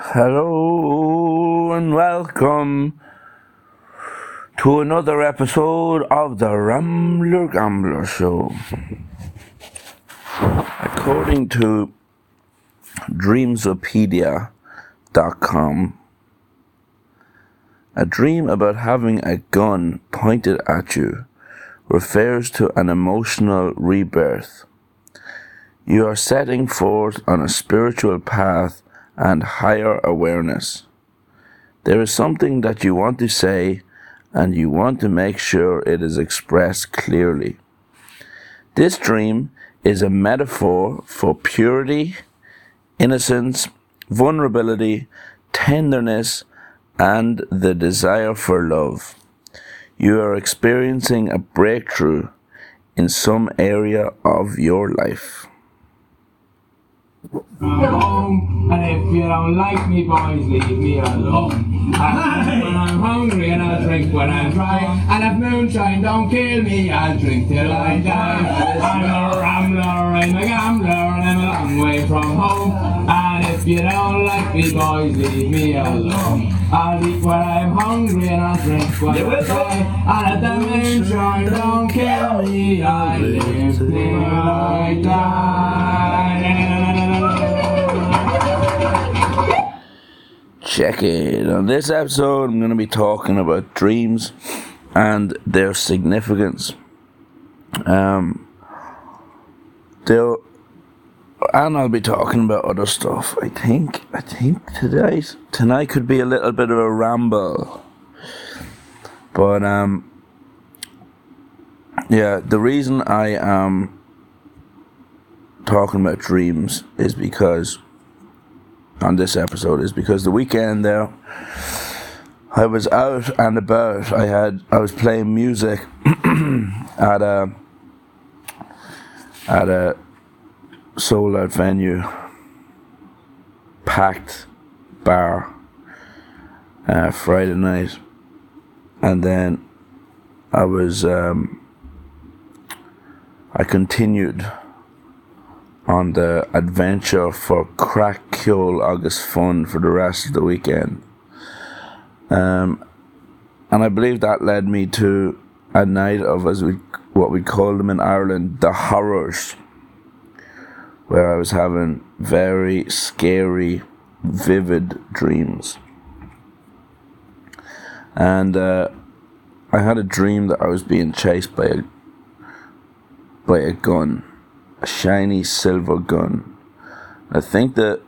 Hello and welcome to another episode of the Rambler Gambler Show. According to Dreamsopedia.com, a dream about having a gun pointed at you refers to an emotional rebirth. You are setting forth on a spiritual path and higher awareness. There is something that you want to say and you want to make sure it is expressed clearly. This dream is a metaphor for purity, innocence, vulnerability, tenderness, and the desire for love. You are experiencing a breakthrough in some area of your life. Um, and if you don't like me, boys, leave me alone. I eat when I'm hungry, and I drink when I'm dry. And if moonshine don't kill me, I'll drink till I die. I'm a rambler, I'm a gambler, and I'm a long way from home. And if you don't like me, boys, leave me alone. I'll eat when I'm hungry, and I'll drink when I'm dry. And if the moonshine don't kill me, I live till I die. Check it. On this episode, I'm going to be talking about dreams and their significance. Um, there, and I'll be talking about other stuff. I think. I think today, tonight could be a little bit of a ramble. But um, yeah, the reason I am talking about dreams is because on this episode is because the weekend there I was out and about. I had I was playing music at a at a sold out venue, packed bar uh, Friday night, and then I was um, I continued on the adventure for crack kill August fun for the rest of the weekend. Um, and I believe that led me to a night of as we what we call them in Ireland the horrors, where I was having very scary, vivid dreams. And uh, I had a dream that I was being chased by a by a gun, a shiny silver gun. I think the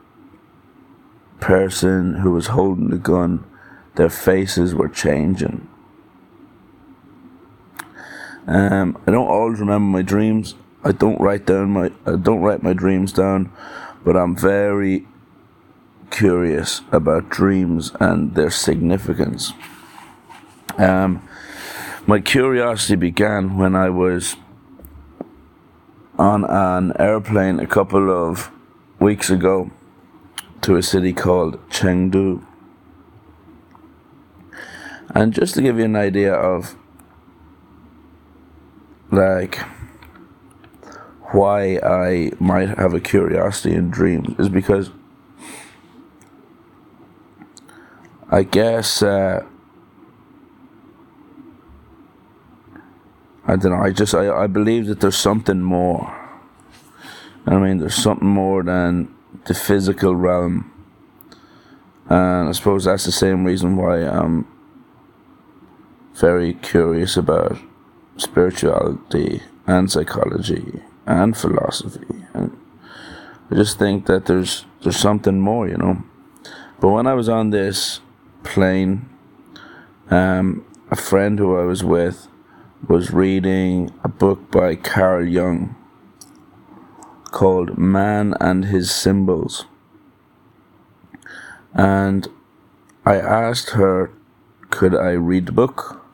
person who was holding the gun, their faces were changing. Um, I don't always remember my dreams. I don't write down my I don't write my dreams down, but I'm very curious about dreams and their significance. Um, my curiosity began when I was on an airplane a couple of weeks ago to a city called Chengdu. And just to give you an idea of like why I might have a curiosity in dreams is because I guess uh, I don't know. I just I, I believe that there's something more. I mean, there's something more than the physical realm, and I suppose that's the same reason why I'm very curious about spirituality and psychology and philosophy. And I just think that there's there's something more, you know. But when I was on this plane, um, a friend who I was with was reading a book by Carl Jung called Man and His Symbols. And I asked her, could I read the book?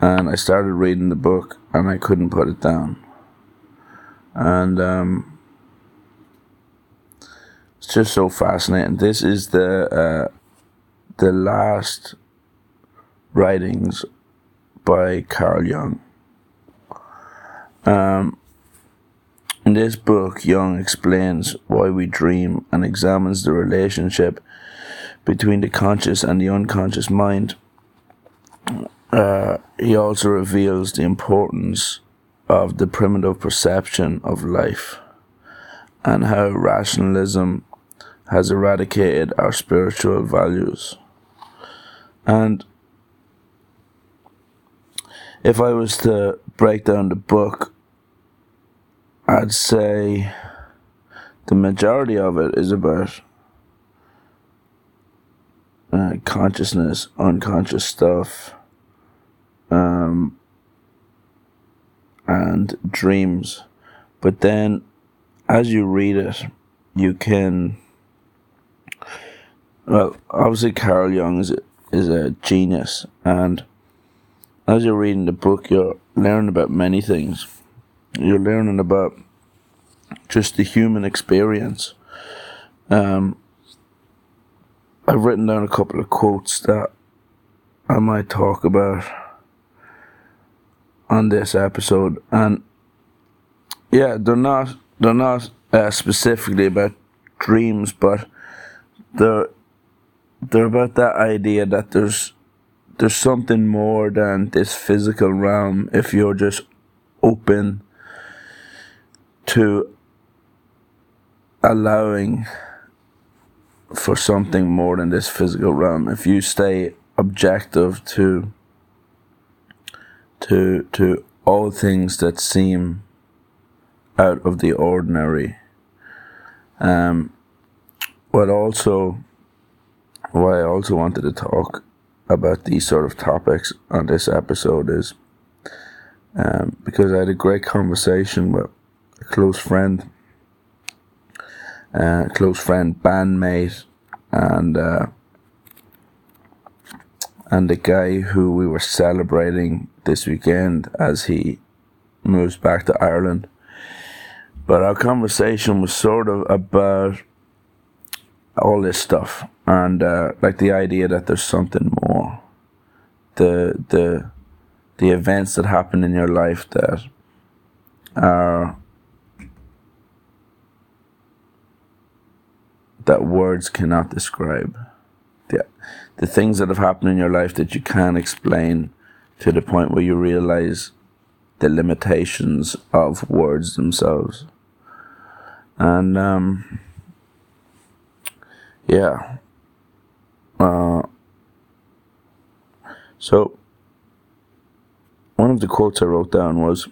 And I started reading the book and I couldn't put it down. And um, it's just so fascinating. This is the uh, the last writings by Carl Jung. Um, In this book, Jung explains why we dream and examines the relationship between the conscious and the unconscious mind. Uh, he also reveals the importance of the primitive perception of life and how rationalism has eradicated our spiritual values. And if I was to break down the book, I'd say the majority of it is about uh, consciousness, unconscious stuff, um, and dreams. But then, as you read it, you can. Well, obviously, Carl Jung is a, is a genius, and as you're reading the book, you're learning about many things. You're learning about just the human experience. Um, I've written down a couple of quotes that I might talk about on this episode, and yeah, they're not they're not uh, specifically about dreams, but they're they're about that idea that there's there's something more than this physical realm if you're just open to allowing for something more than this physical realm. If you stay objective to to to all things that seem out of the ordinary um what also why I also wanted to talk about these sort of topics on this episode is um, because I had a great conversation with a close friend, uh, close friend, bandmate, and uh, and the guy who we were celebrating this weekend as he moves back to Ireland. But our conversation was sort of about all this stuff and uh, like the idea that there's something the the the events that happen in your life that are that words cannot describe. The, the things that have happened in your life that you can't explain to the point where you realize the limitations of words themselves. And um yeah. Uh, so, one of the quotes I wrote down was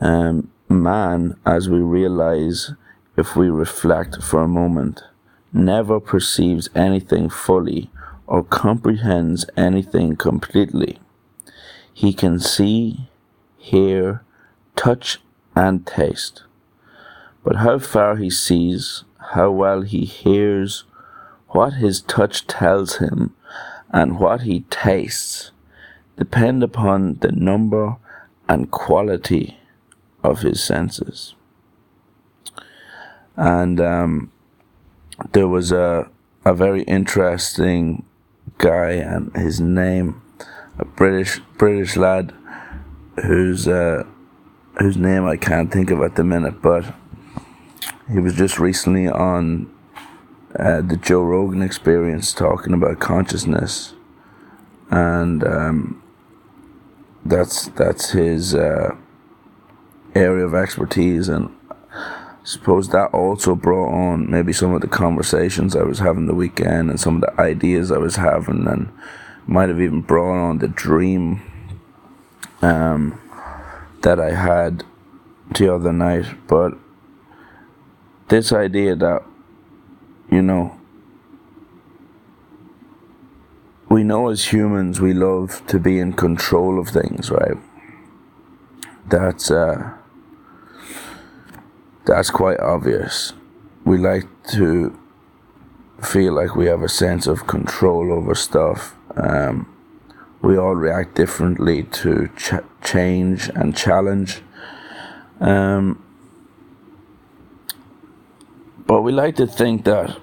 um, Man, as we realize if we reflect for a moment, never perceives anything fully or comprehends anything completely. He can see, hear, touch, and taste but how far he sees, how well he hears, what his touch tells him, and what he tastes depend upon the number and quality of his senses. And um, there was a a very interesting guy, and his name, a British British lad, whose uh, whose name I can't think of at the minute, but he was just recently on uh, the Joe Rogan experience talking about consciousness, and um, that's that's his uh, area of expertise, and I suppose that also brought on maybe some of the conversations I was having the weekend and some of the ideas I was having, and might have even brought on the dream um, that I had the other night, but this idea that, you know, we know as humans we love to be in control of things, right? That's uh, that's quite obvious. We like to feel like we have a sense of control over stuff. Um, we all react differently to ch- change and challenge. Um, but we like to think that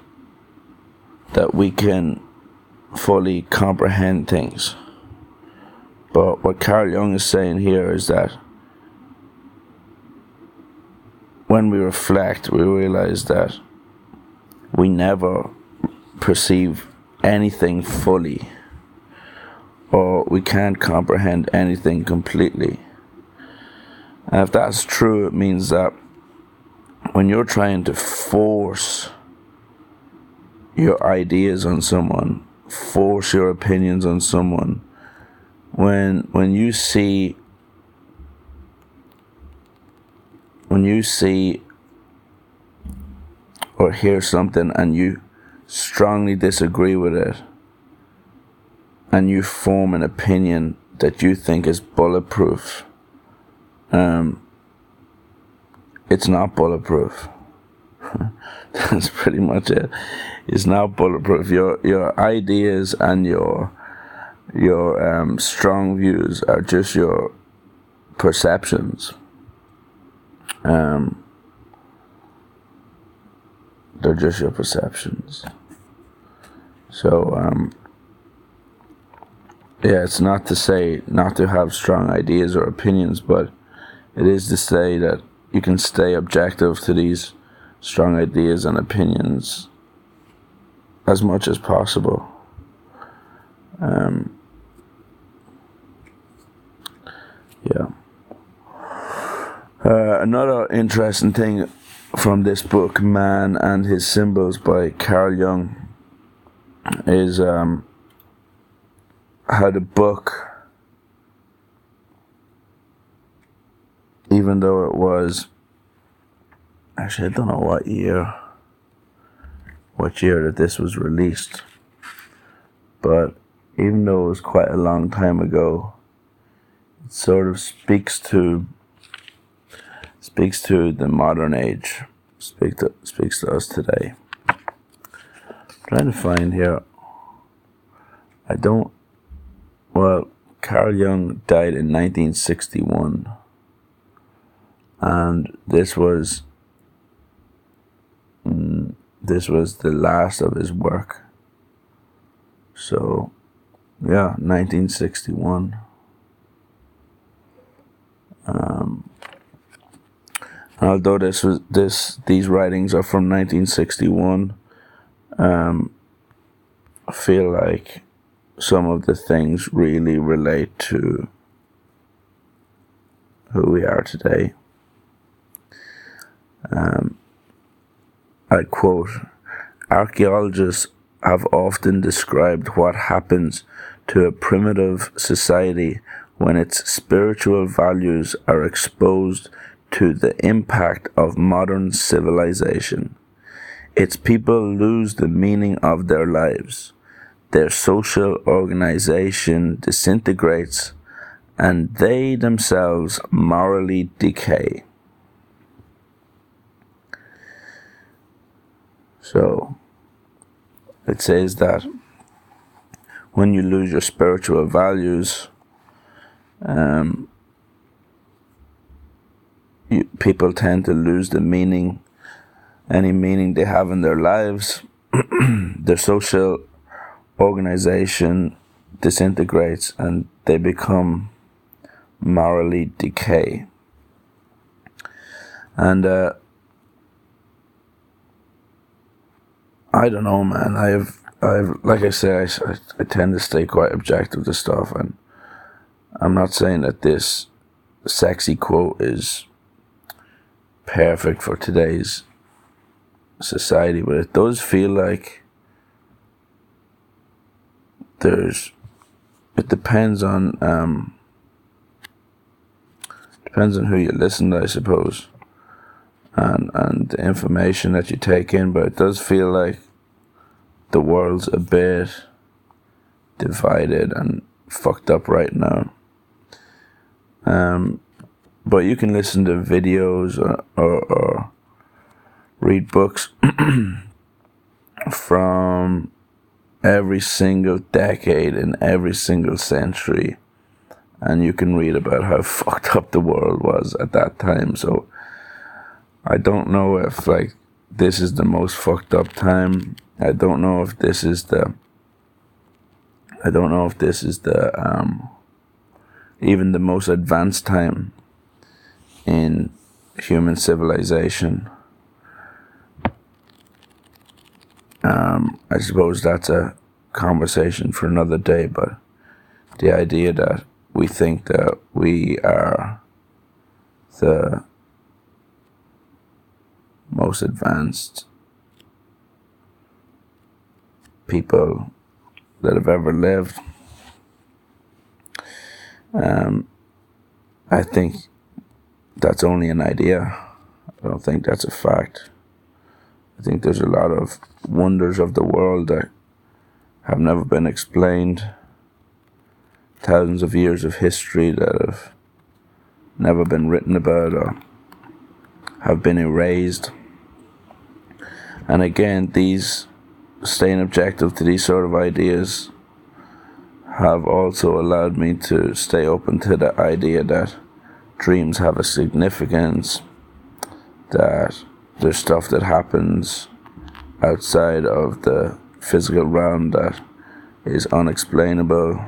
that we can fully comprehend things. But what Carl Jung is saying here is that when we reflect, we realize that we never perceive anything fully, or we can't comprehend anything completely. And if that's true, it means that when you're trying to force your ideas on someone, force your opinions on someone, when when you see when you see or hear something and you strongly disagree with it and you form an opinion that you think is bulletproof um, it's not bulletproof. That's pretty much it. It's not bulletproof. Your your ideas and your your um, strong views are just your perceptions. Um, they're just your perceptions. So, um, yeah, it's not to say not to have strong ideas or opinions, but it is to say that you can stay objective to these strong ideas and opinions as much as possible. Um, yeah. Uh, another interesting thing from this book, Man and His Symbols by Carl Jung, is um, how the book, even though it was, actually, I don't know what year, what year that this was released, but even though it was quite a long time ago, it sort of speaks to speaks to the modern age, speak to, speaks to us today. I'm trying to find here. I don't. Well, Carl Jung died in 1961, and this was. Mm, this was the last of his work. So, yeah, 1961. Um, although this was this these writings are from 1961 um, i feel like some of the things really relate to who we are today um, i quote archaeologists have often described what happens to a primitive society when its spiritual values are exposed to the impact of modern civilization. Its people lose the meaning of their lives. Their social organization disintegrates and they themselves morally decay. So, it says that when you lose your spiritual values, um, you, people tend to lose the meaning, any meaning they have in their lives. their social organization disintegrates and they become morally decay. And uh, I don't know, man. I've, I've, like I say, I, I tend to stay quite objective to stuff, and I'm not saying that this sexy quote is perfect for today's society, but it does feel like there's. It depends on um, depends on who you listen to, I suppose, and and the information that you take in. But it does feel like the world's a bit divided and fucked up right now. Um, but you can listen to videos or, or, or read books from every single decade in every single century and you can read about how fucked up the world was at that time so i don't know if like this is the most fucked up time i don't know if this is the i don't know if this is the um even the most advanced time in human civilization. Um, I suppose that's a conversation for another day, but the idea that we think that we are the most advanced people that have ever lived. Um, I think that's only an idea. I don't think that's a fact. I think there's a lot of wonders of the world that have never been explained. Thousands of years of history that have never been written about or have been erased. And again, these staying objective to these sort of ideas have also allowed me to stay open to the idea that dreams have a significance, that there's stuff that happens outside of the physical realm that is unexplainable.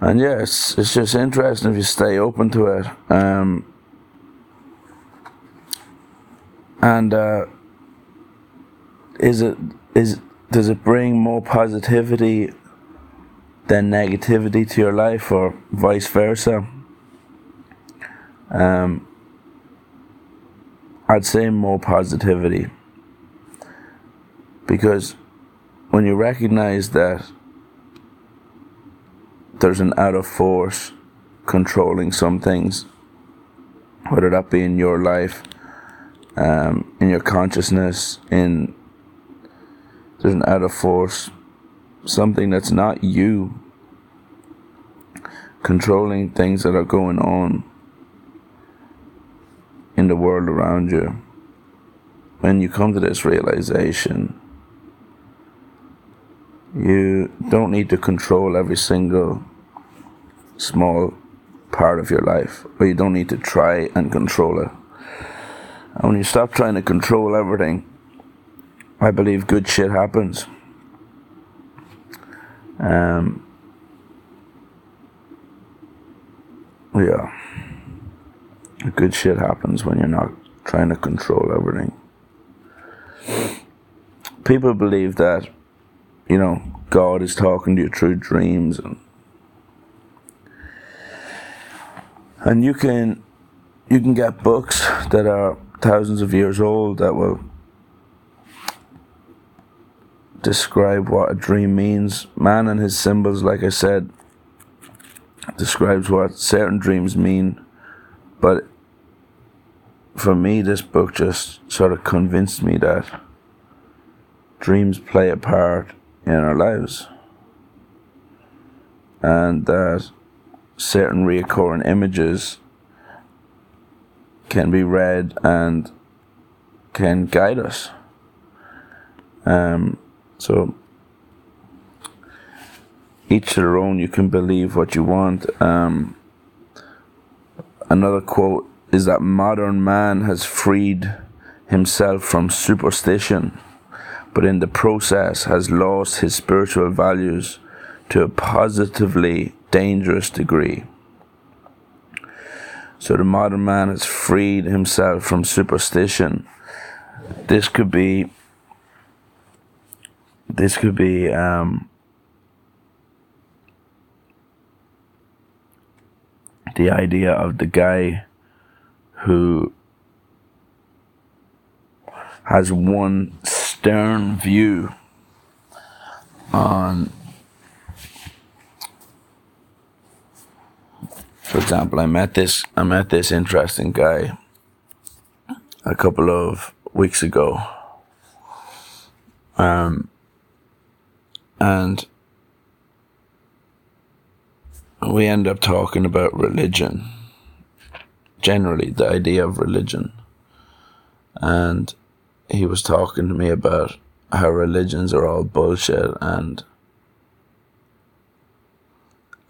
And yeah, it's, it's just interesting if you stay open to it. Um, and uh, is it is does it bring more positivity than negativity to your life, or vice versa? Um, I'd say more positivity because when you recognize that there's an out of force controlling some things, whether that be in your life, um, in your consciousness, in there's an out of force, something that's not you controlling things that are going on in the world around you. When you come to this realization, you don't need to control every single small part of your life, or you don't need to try and control it. And when you stop trying to control everything, I believe good shit happens. Um, yeah. Good shit happens when you're not trying to control everything. People believe that, you know, God is talking to you through dreams and and you can you can get books that are thousands of years old that will describe what a dream means. Man and his symbols, like I said, describes what certain dreams mean. But for me, this book just sort of convinced me that dreams play a part in our lives. And that certain recurring images can be read and can guide us. Um, so each their own. You can believe what you want. Um, another quote is that modern man has freed himself from superstition, but in the process has lost his spiritual values to a positively dangerous degree. So the modern man has freed himself from superstition. This could be this could be um, the idea of the guy who has one stern view on for example I met this I met this interesting guy a couple of weeks ago um and we end up talking about religion, generally, the idea of religion. And he was talking to me about how religions are all bullshit and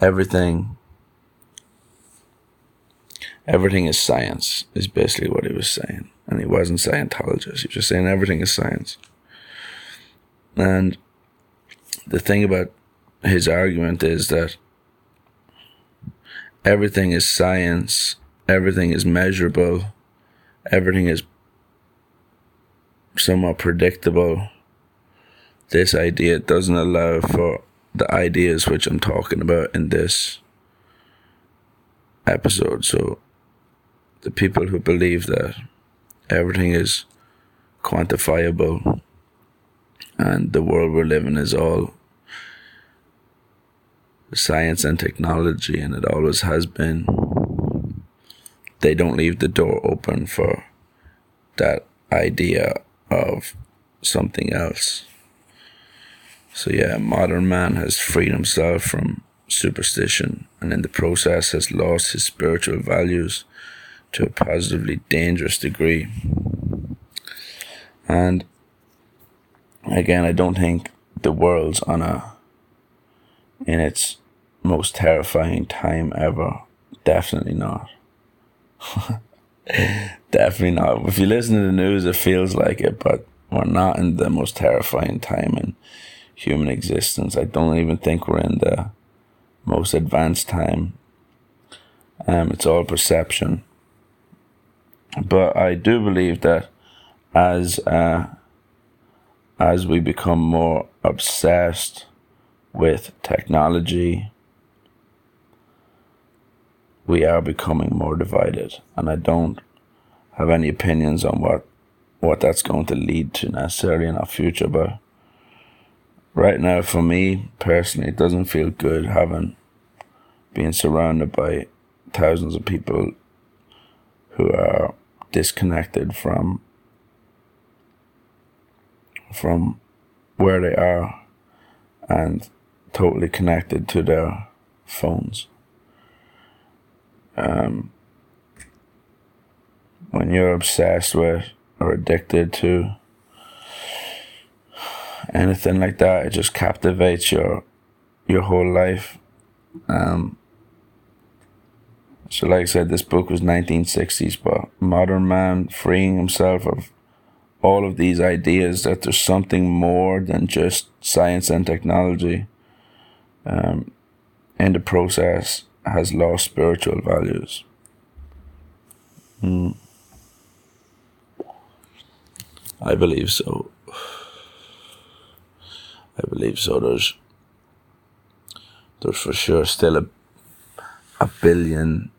everything everything is science is basically what he was saying and he wasn't scientologist he was just saying everything is science and the thing about his argument is that everything is science everything is measurable, everything is somewhat predictable. This idea doesn't allow for the ideas which I'm talking about in this episode. So, the people who believe that everything is quantifiable and the world we're living is all science and technology, and it always has been. They don't leave the door open for that idea of something else. So, yeah, modern man has freed himself from superstition and in the process has lost his spiritual values to a positively dangerous degree. And again, I don't think the world's on a in its most terrifying time ever. Definitely not. Definitely not. If you listen to the news, it feels like it, but we're not in the most terrifying time in human existence. I don't even think we're in the most advanced time. Um, it's all perception. But I do believe that as uh, as we become more obsessed with technology, we are becoming more divided. And I don't have any opinions on what what that's going to lead to necessarily in our future, but right now for me personally it doesn't feel good having being surrounded by thousands of people who are disconnected from from where they are and totally connected to their phones. Um, when you're obsessed with or addicted to anything like that, it just captivates your your whole life. Um, so, like I said, this book was 1960s, but modern man freeing himself of all of these ideas that there's something more than just science and technology. Um, in the process, has lost spiritual values. Mm. I believe so. I believe so. There's there's for sure still a a billion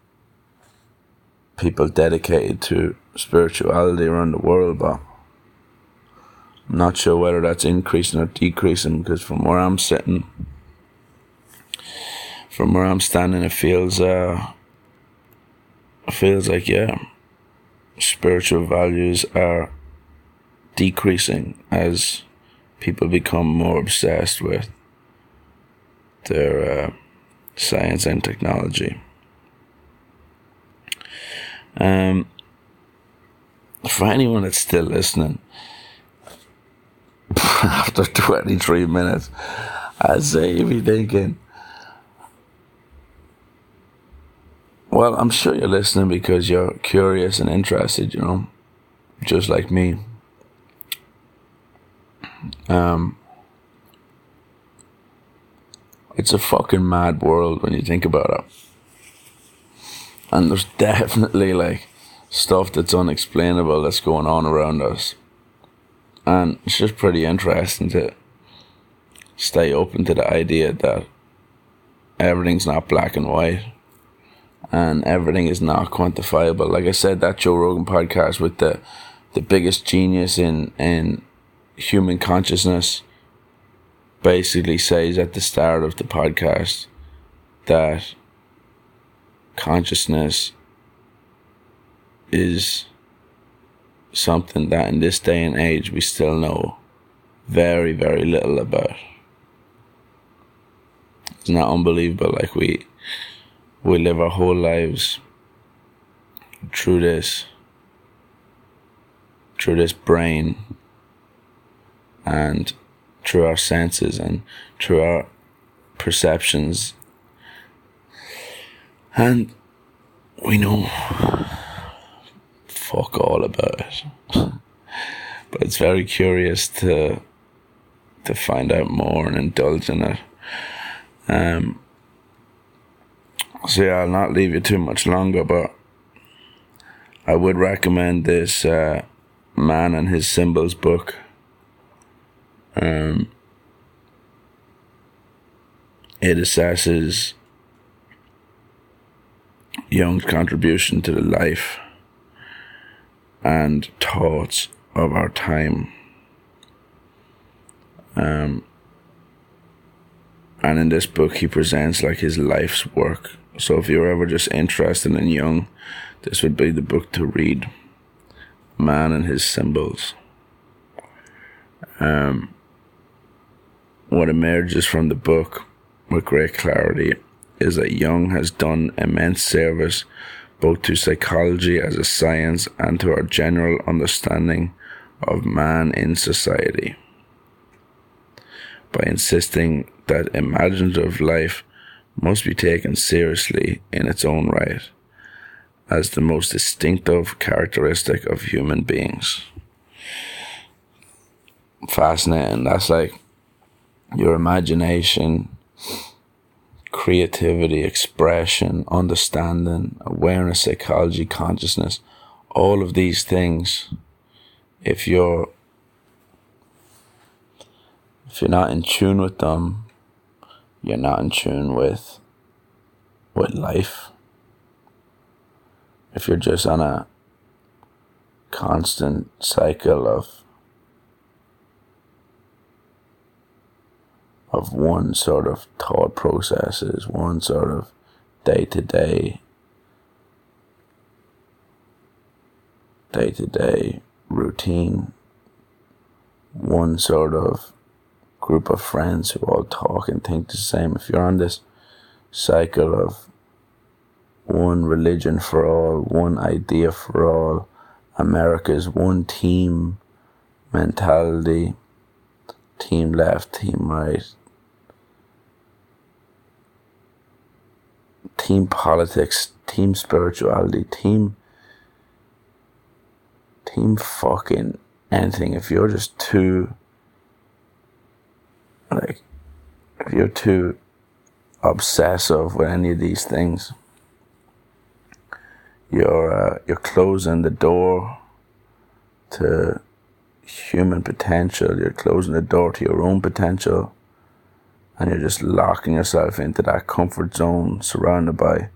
people dedicated to spirituality around the world, but I'm not sure whether that's increasing or decreasing because from where I'm sitting, from where I'm standing, it feels uh, feels like yeah, spiritual values are decreasing as people become more obsessed with their uh, science and technology. Um, for anyone that's still listening, after 23 minutes, I'd say you'd be thinking, well, I'm sure you're listening because you're curious and interested, you know, just like me. Um, it's a fucking mad world when you think about it. And there's definitely like stuff that's unexplainable that's going on around us. And it's just pretty interesting to stay open to the idea that everything's not black and white and everything is not quantifiable. Like I said, that Joe Rogan podcast with the the biggest genius in in human consciousness basically says at the start of the podcast that consciousness is something that in this day and age we still know very, very little about. It's not unbelievable. Like we we live our whole lives through this through this brain and through our senses and through our perceptions. And we know fuck all about it. but it's very curious to to find out more and indulge in it. Um, so yeah, I'll not leave you too much longer, but I would recommend this uh, Man and His Symbols book. Um, it assesses Jung's contribution to the life and thoughts of our time. Um, and in this book, he presents like his life's work. So if you're ever just interested in Jung, this would be the book to read. Man and his symbols. Um, what emerges from the book with great clarity is that Jung has done immense service both to psychology as a science and to our general understanding of man in society. By insisting that imaginative life must be taken seriously in its own right as the most distinctive characteristic of human beings. Fascinating. That's like your imagination, creativity, expression, understanding, awareness, psychology, consciousness, all of these things, if you're if you're not in tune with them, you're not in tune with with life. If you're just on a constant cycle of of one sort of thought processes, one sort of day to day, day to day routine, one sort of group of friends who all talk and think the same. If you're on this cycle of one religion for all, one idea for all, America's one team mentality, team left, team right, team politics, team spirituality, team team fucking anything. If you're just too like if you're too obsessive with any of these things, you're uh, you're closing the door to human potential. You're closing the door to your own potential and you're just locking yourself into that comfort zone surrounded by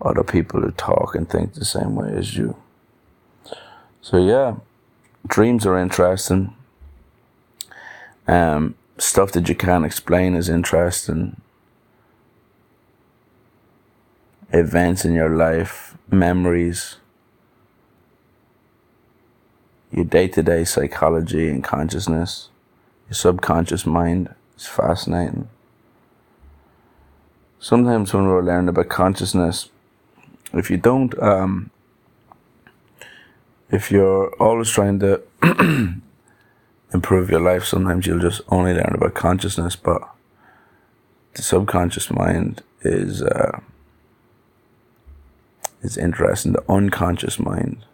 other people who talk and think the same way as you. So yeah, dreams are interesting. Um, stuff that you can't explain is interesting. Events in your life, memories, your day to day psychology and consciousness, your subconscious mind is fascinating sometimes when we're learning about consciousness, if you don't, um, if you're always trying to improve your life, sometimes you'll just only learn about consciousness, but the subconscious mind is uh, is interesting. The unconscious mind.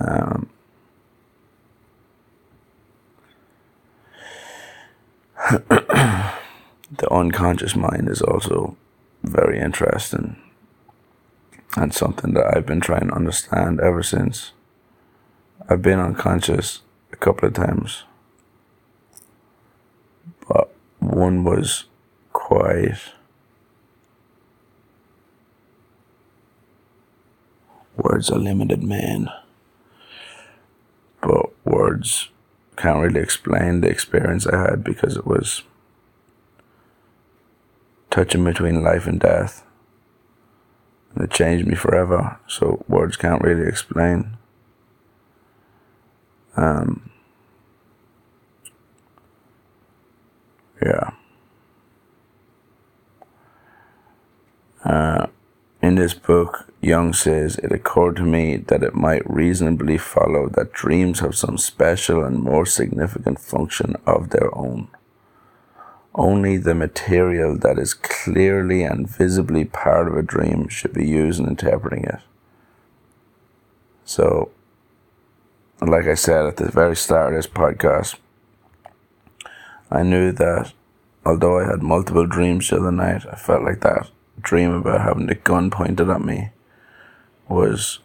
Um, the unconscious mind is also very interesting and something that I've been trying to understand ever since. I've been unconscious a couple of times, but one was quite. Words are limited, man. But words can't really explain the experience I had because it was touching between life and death. And it changed me forever, so words can't really explain. Um, yeah. Uh, in this book, Jung says, It occurred to me that it might reasonably follow that dreams have some special and more significant function of their own. Only the material that is clearly and visibly part of a dream should be used in interpreting it. So, like I said at the very start of this podcast, I knew that although I had multiple dreams the other night, I felt like that dream about having the gun pointed at me was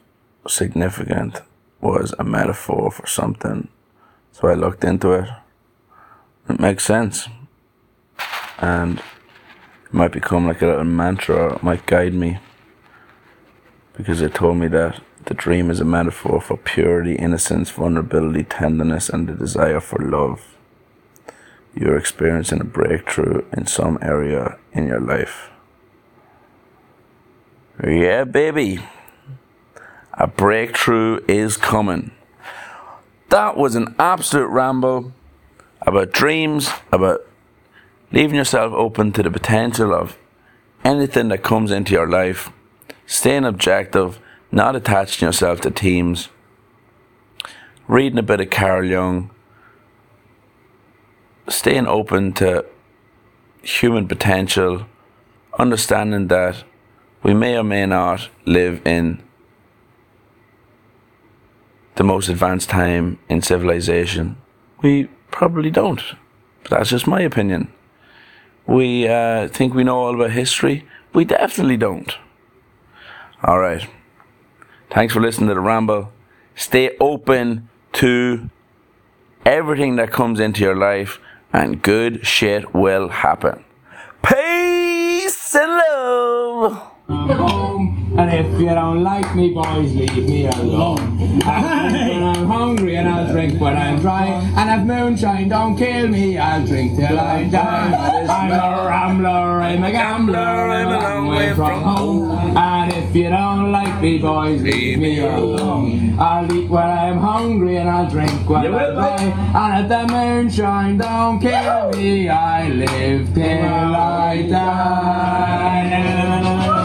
significant was a metaphor for something. So I looked into it. It makes sense. And it might become like a little mantra or it might guide me. Because it told me that the dream is a metaphor for purity, innocence, vulnerability, tenderness, and the desire for love. You're experiencing a breakthrough in some area in your life. Yeah, baby. A breakthrough is coming. That was an absolute ramble about dreams, about leaving yourself open to the potential of anything that comes into your life, staying objective, not attaching yourself to teams, reading a bit of Carl Jung, staying open to human potential, understanding that we may or may not live in the most advanced time in civilization. We probably don't. That's just my opinion. We uh, think we know all about history. We definitely don't. All right. Thanks for listening to the ramble. Stay open to everything that comes into your life, and good shit will happen. Peace and love. And if you don't like me, boys, leave me alone. Drink when I'm hungry and I'll drink when I'm dry. And if moonshine don't kill me, I'll drink till I die. I'm a rambler, I'm a gambler, I'm a long way from home. And if you don't like me, boys, leave me alone. I'll eat when I'm hungry and I'll drink when I'm dry. And if the moonshine don't kill me, I live till I die.